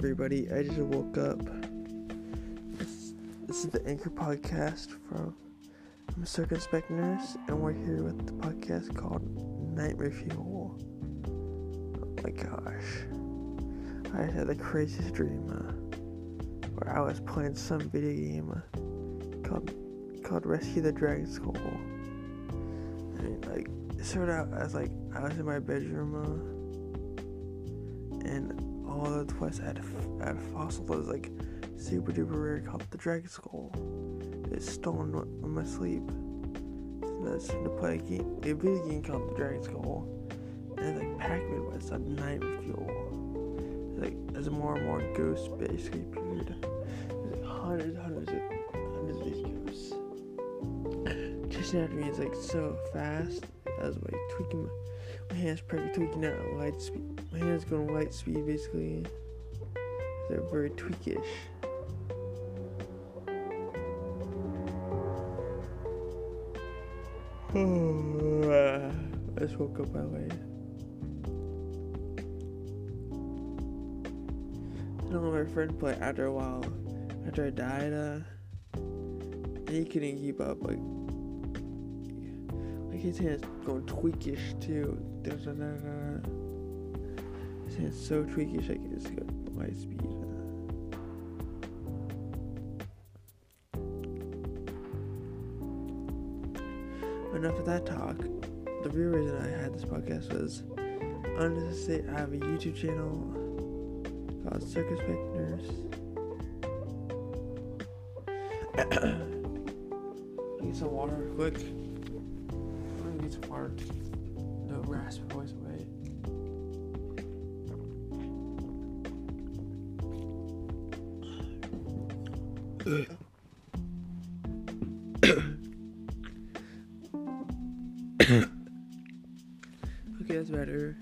everybody. I just woke up. This, this is the Anchor podcast from I'm a circumspect nurse, and we're here with the podcast called Nightmare Fuel. Oh my gosh. I had the craziest dream uh, where I was playing some video game uh, called, called Rescue the Dragon Skull. I mean, like, it started out as like I was in my bedroom. Uh, and all the twice I had, a, fossil that was like super duper rare called the dragon skull. It's stolen in my sleep. So that's to play a game, a video game called the Dragon Skull, and like Pac-Man, it's a nightmare fuel. Like as more and more ghosts basically appeared. Like hundreds, hundreds, of, hundreds of these ghosts. Chasing after me is like so fast. I was like tweaking my, my hands practically tweaking out light speed. My hands going light speed basically. They're very tweakish. I just woke up by the way. I don't know my friend play after a while. After I died, uh, he couldn't keep up. Like his hands going tweakish too. His hands so tweakish, I it's got light speed. enough of that talk. The real reason I had this podcast was the state I have a YouTube channel called Circumspect Nurse. Need some water quick. Some water to the raspy voice away. Okay, that's better.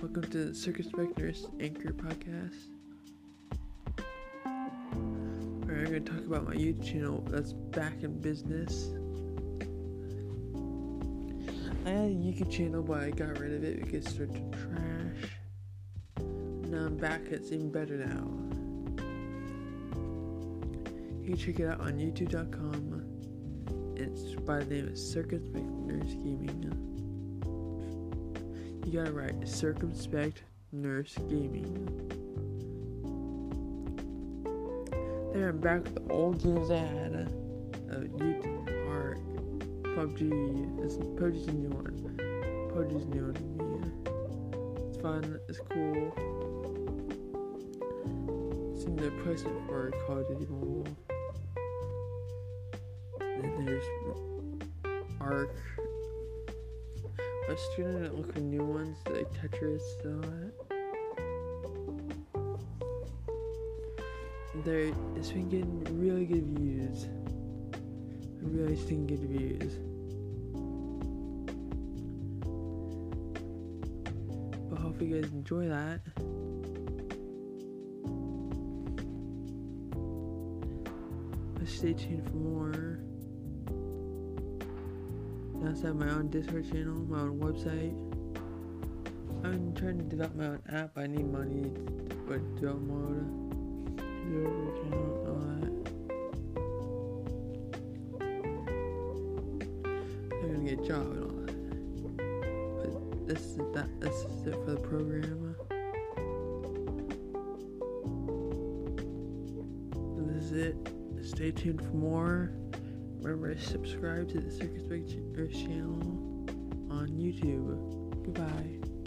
Welcome to the Circumspect Nurse Anchor Podcast. Alright, I'm gonna talk about my YouTube channel that's back in business. I had a YouTube channel, but I got rid of it because it started to trash. Now I'm back, it's even better now. You can check it out on youtube.com it's by the name of Circumspect Nurse Gaming. You gotta write Circumspect Nurse Gaming. There, I'm back with the old games I had. Uh, YouTube Ark, PUBG. It's PUBG's a new one. PUBG's new to me. It's fun. It's cool. Seeing the present for Call of Duty Mobile there's Ark. I was trying to look for new ones like Tetris so there it's been getting really good views. Really seeing good views. But hope you guys enjoy that. But stay tuned for more. I also have my own Discord channel, my own website. I'm trying to develop my own app. I need money to develop mode, developer channel, all that. I'm gonna get a job and all that. But this is that. This is it for the program. This is it. Stay tuned for more. Remember to subscribe to the Circumspect channel on YouTube. Goodbye.